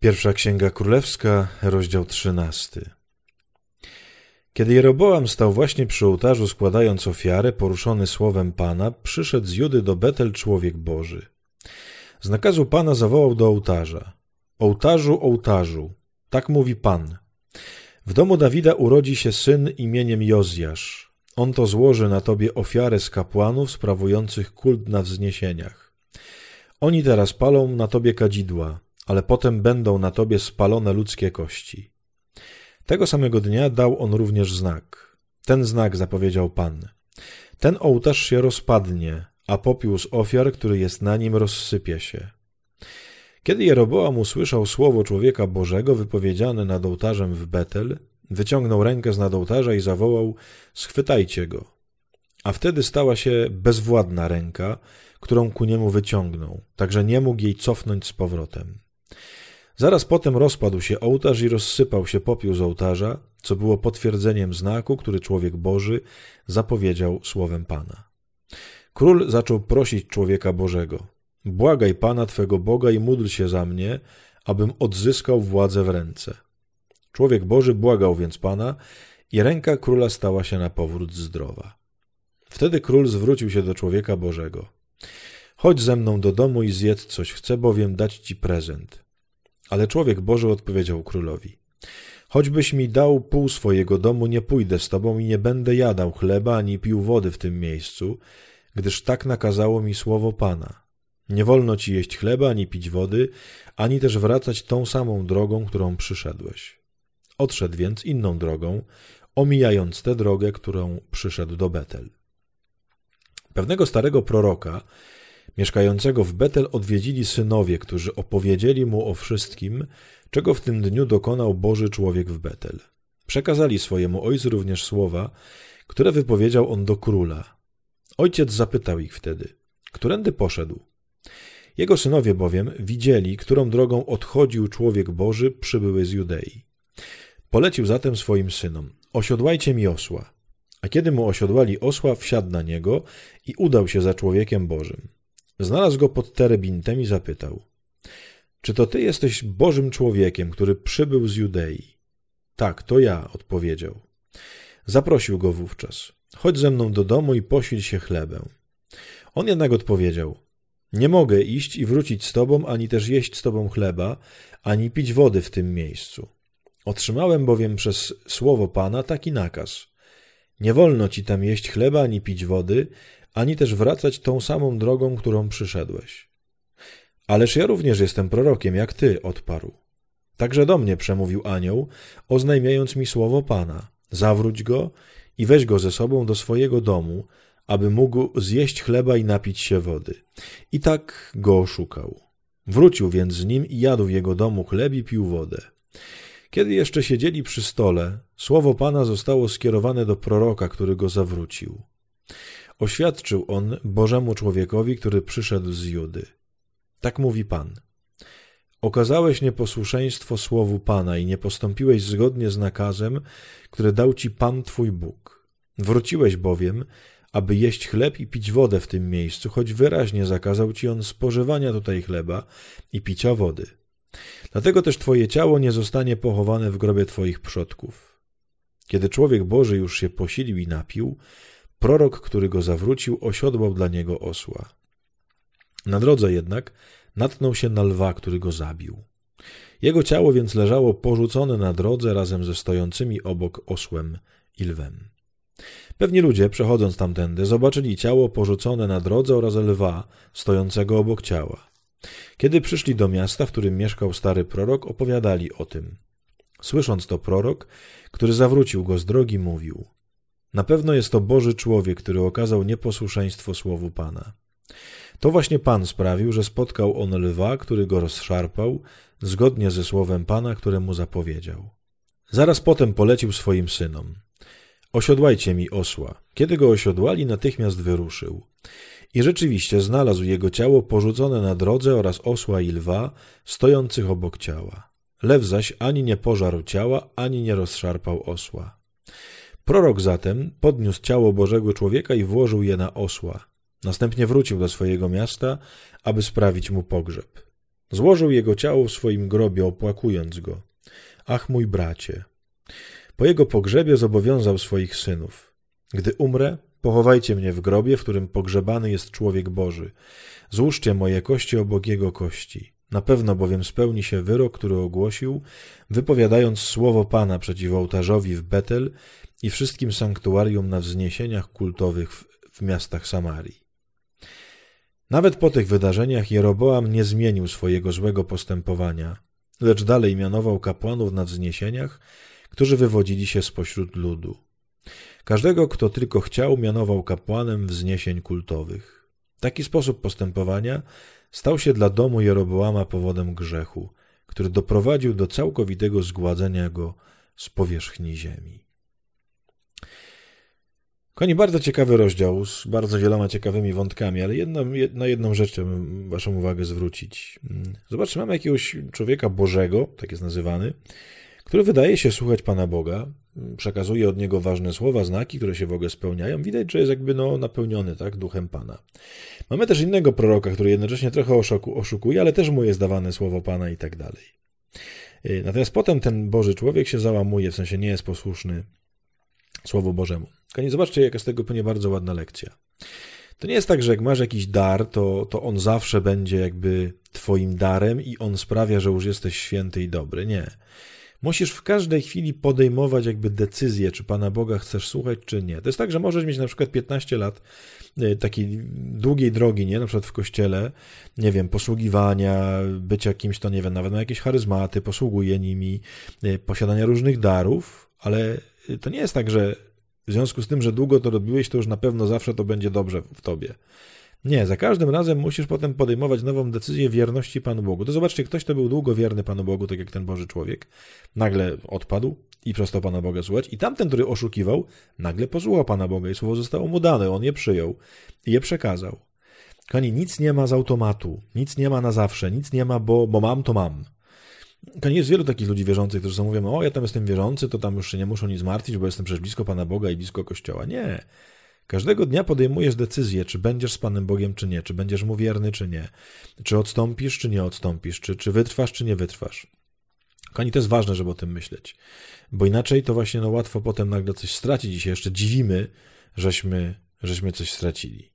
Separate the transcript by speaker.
Speaker 1: Pierwsza Księga Królewska, rozdział trzynasty. Kiedy Jeroboam stał właśnie przy ołtarzu składając ofiarę, poruszony słowem Pana, przyszedł z Judy do Betel człowiek Boży. Z nakazu Pana zawołał do ołtarza. Ołtarzu, ołtarzu, tak mówi Pan. W domu Dawida urodzi się syn imieniem Jozjasz. On to złoży na tobie ofiarę z kapłanów sprawujących kult na wzniesieniach. Oni teraz palą na tobie kadzidła, ale potem będą na tobie spalone ludzkie kości. Tego samego dnia dał on również znak. Ten znak zapowiedział Pan. Ten ołtarz się rozpadnie, a popiół z ofiar, który jest na nim, rozsypie się. Kiedy Jeroboam usłyszał słowo człowieka Bożego wypowiedziane nad ołtarzem w Betel, wyciągnął rękę z nad ołtarza i zawołał: Schwytajcie go. A wtedy stała się bezwładna ręka, którą ku niemu wyciągnął, także nie mógł jej cofnąć z powrotem. Zaraz potem rozpadł się ołtarz i rozsypał się popiół z ołtarza, co było potwierdzeniem znaku, który człowiek Boży zapowiedział słowem Pana. Król zaczął prosić człowieka Bożego: Błagaj Pana Twego Boga i módl się za mnie, abym odzyskał władzę w ręce. Człowiek Boży błagał więc Pana i ręka króla stała się na powrót zdrowa. Wtedy król zwrócił się do człowieka Bożego. Chodź ze mną do domu i zjedz coś, chcę bowiem dać ci prezent. Ale człowiek Boży odpowiedział królowi. Choćbyś mi dał pół swojego domu, nie pójdę z tobą i nie będę jadał chleba ani pił wody w tym miejscu, gdyż tak nakazało mi słowo Pana. Nie wolno ci jeść chleba, ani pić wody, ani też wracać tą samą drogą, którą przyszedłeś. Odszedł więc inną drogą, omijając tę drogę, którą przyszedł do Betel. Pewnego starego proroka, mieszkającego w Betel, odwiedzili synowie, którzy opowiedzieli mu o wszystkim, czego w tym dniu dokonał Boży człowiek w Betel. Przekazali swojemu ojcu również słowa, które wypowiedział on do króla. Ojciec zapytał ich wtedy, którędy poszedł? Jego synowie bowiem widzieli, którą drogą odchodził człowiek Boży przybyły z Judei. Polecił zatem swoim synom, osiodłajcie mi osła. A kiedy mu osiodłali osła, wsiadł na niego i udał się za człowiekiem Bożym. Znalazł go pod terebintem i zapytał, czy to ty jesteś Bożym człowiekiem, który przybył z Judei? Tak, to ja, odpowiedział. Zaprosił go wówczas. Chodź ze mną do domu i posil się chlebem. On jednak odpowiedział, nie mogę iść i wrócić z tobą, ani też jeść z tobą chleba, ani pić wody w tym miejscu. Otrzymałem bowiem przez słowo Pana taki nakaz. Nie wolno ci tam jeść chleba, ani pić wody, ani też wracać tą samą drogą, którą przyszedłeś. Ależ ja również jestem prorokiem, jak ty, odparł. Także do mnie przemówił anioł, oznajmiając mi słowo Pana. Zawróć go i weź go ze sobą do swojego domu, aby mógł zjeść chleba i napić się wody. I tak go oszukał. Wrócił więc z nim i jadł w jego domu chleb i pił wodę. Kiedy jeszcze siedzieli przy stole, słowo Pana zostało skierowane do proroka, który go zawrócił. Oświadczył on Bożemu człowiekowi, który przyszedł z Judy. Tak mówi Pan. Okazałeś nieposłuszeństwo słowu Pana i nie postąpiłeś zgodnie z nakazem, który dał ci Pan Twój Bóg. Wróciłeś bowiem, aby jeść chleb i pić wodę w tym miejscu, choć wyraźnie zakazał ci on spożywania tutaj chleba i picia wody. Dlatego też twoje ciało nie zostanie pochowane w grobie twoich przodków. Kiedy człowiek Boży już się posilił i napił, prorok, który go zawrócił, osiodłał dla niego osła. Na drodze jednak natknął się na lwa, który go zabił. Jego ciało więc leżało porzucone na drodze razem ze stojącymi obok osłem i lwem. Pewni ludzie, przechodząc tamtędy, zobaczyli ciało porzucone na drodze oraz lwa stojącego obok ciała. Kiedy przyszli do miasta, w którym mieszkał stary prorok, opowiadali o tym. Słysząc to prorok, który zawrócił go z drogi, mówił: Na pewno jest to Boży człowiek, który okazał nieposłuszeństwo słowu Pana. To właśnie Pan sprawił, że spotkał on lwa, który go rozszarpał, zgodnie ze słowem Pana, które mu zapowiedział. Zaraz potem polecił swoim synom: Osiodłajcie mi osła. Kiedy go osiodłali, natychmiast wyruszył. I rzeczywiście znalazł jego ciało porzucone na drodze oraz osła i lwa, stojących obok ciała. Lew zaś ani nie pożarł ciała, ani nie rozszarpał osła. Prorok zatem podniósł ciało Bożego człowieka i włożył je na osła. Następnie wrócił do swojego miasta, aby sprawić mu pogrzeb. Złożył jego ciało w swoim grobie, opłakując go. Ach, mój bracie! Po jego pogrzebie zobowiązał swoich synów. Gdy umrę, pochowajcie mnie w grobie, w którym pogrzebany jest człowiek Boży. Złóżcie moje kości obok jego kości. Na pewno bowiem spełni się wyrok, który ogłosił, wypowiadając słowo Pana przeciw ołtarzowi w Betel i wszystkim sanktuarium na wzniesieniach kultowych w, w miastach Samarii. Nawet po tych wydarzeniach Jeroboam nie zmienił swojego złego postępowania, lecz dalej mianował kapłanów na wzniesieniach, którzy wywodzili się spośród ludu. Każdego, kto tylko chciał, mianował kapłanem wzniesień kultowych. Taki sposób postępowania stał się dla domu Jeroboama powodem grzechu, który doprowadził do całkowitego zgładzenia go z powierzchni ziemi. Koni bardzo ciekawy rozdział z bardzo wieloma ciekawymi wątkami, ale jedną, na jedną rzecz chciałbym Waszą uwagę zwrócić. Zobaczcie, mamy jakiegoś człowieka Bożego, tak jest nazywany, który wydaje się słuchać Pana Boga, przekazuje od niego ważne słowa, znaki, które się w ogóle spełniają. Widać, że jest jakby no, napełniony tak, duchem Pana. Mamy też innego proroka, który jednocześnie trochę oszuku, oszukuje, ale też mu jest dawane słowo Pana i tak dalej. Y, natomiast potem ten Boży człowiek się załamuje, w sensie nie jest posłuszny Słowu Bożemu. Kochani, zobaczcie, jaka z tego płynie bardzo ładna lekcja. To nie jest tak, że jak masz jakiś dar, to, to on zawsze będzie jakby twoim darem i on sprawia, że już jesteś święty i dobry. Nie. Musisz w każdej chwili podejmować jakby decyzję, czy Pana Boga chcesz słuchać, czy nie. To jest tak, że możesz mieć na przykład 15 lat y, takiej długiej drogi, nie? Na przykład w kościele, nie wiem, posługiwania, bycia kimś, to nie wiem, nawet na jakieś charyzmaty, posługuje nimi, y, posiadania różnych darów, ale to nie jest tak, że w związku z tym, że długo to robiłeś, to już na pewno zawsze to będzie dobrze w tobie. Nie, za każdym razem musisz potem podejmować nową decyzję wierności Panu Bogu. To zobaczcie, ktoś, kto był długo wierny Panu Bogu, tak jak ten Boży człowiek, nagle odpadł i przestał Pana Boga słuchać. I tamten, który oszukiwał, nagle posłuchał Pana Boga i słowo zostało mu dane. On je przyjął i je przekazał. Kochani, nic nie ma z automatu, nic nie ma na zawsze, nic nie ma, bo, bo mam, to mam. Jest wielu takich ludzi wierzących, którzy mówią, o ja tam jestem wierzący, to tam już się nie muszą nic martwić, bo jestem przecież blisko Pana Boga i blisko Kościoła. Nie. Każdego dnia podejmujesz decyzję, czy będziesz z Panem Bogiem, czy nie, czy będziesz mu wierny, czy nie, czy odstąpisz, czy nie odstąpisz, czy, czy wytrwasz, czy nie wytrwasz. Kochani, to jest ważne, żeby o tym myśleć, bo inaczej to właśnie no, łatwo potem nagle coś stracić i się jeszcze dziwimy, żeśmy, żeśmy coś stracili.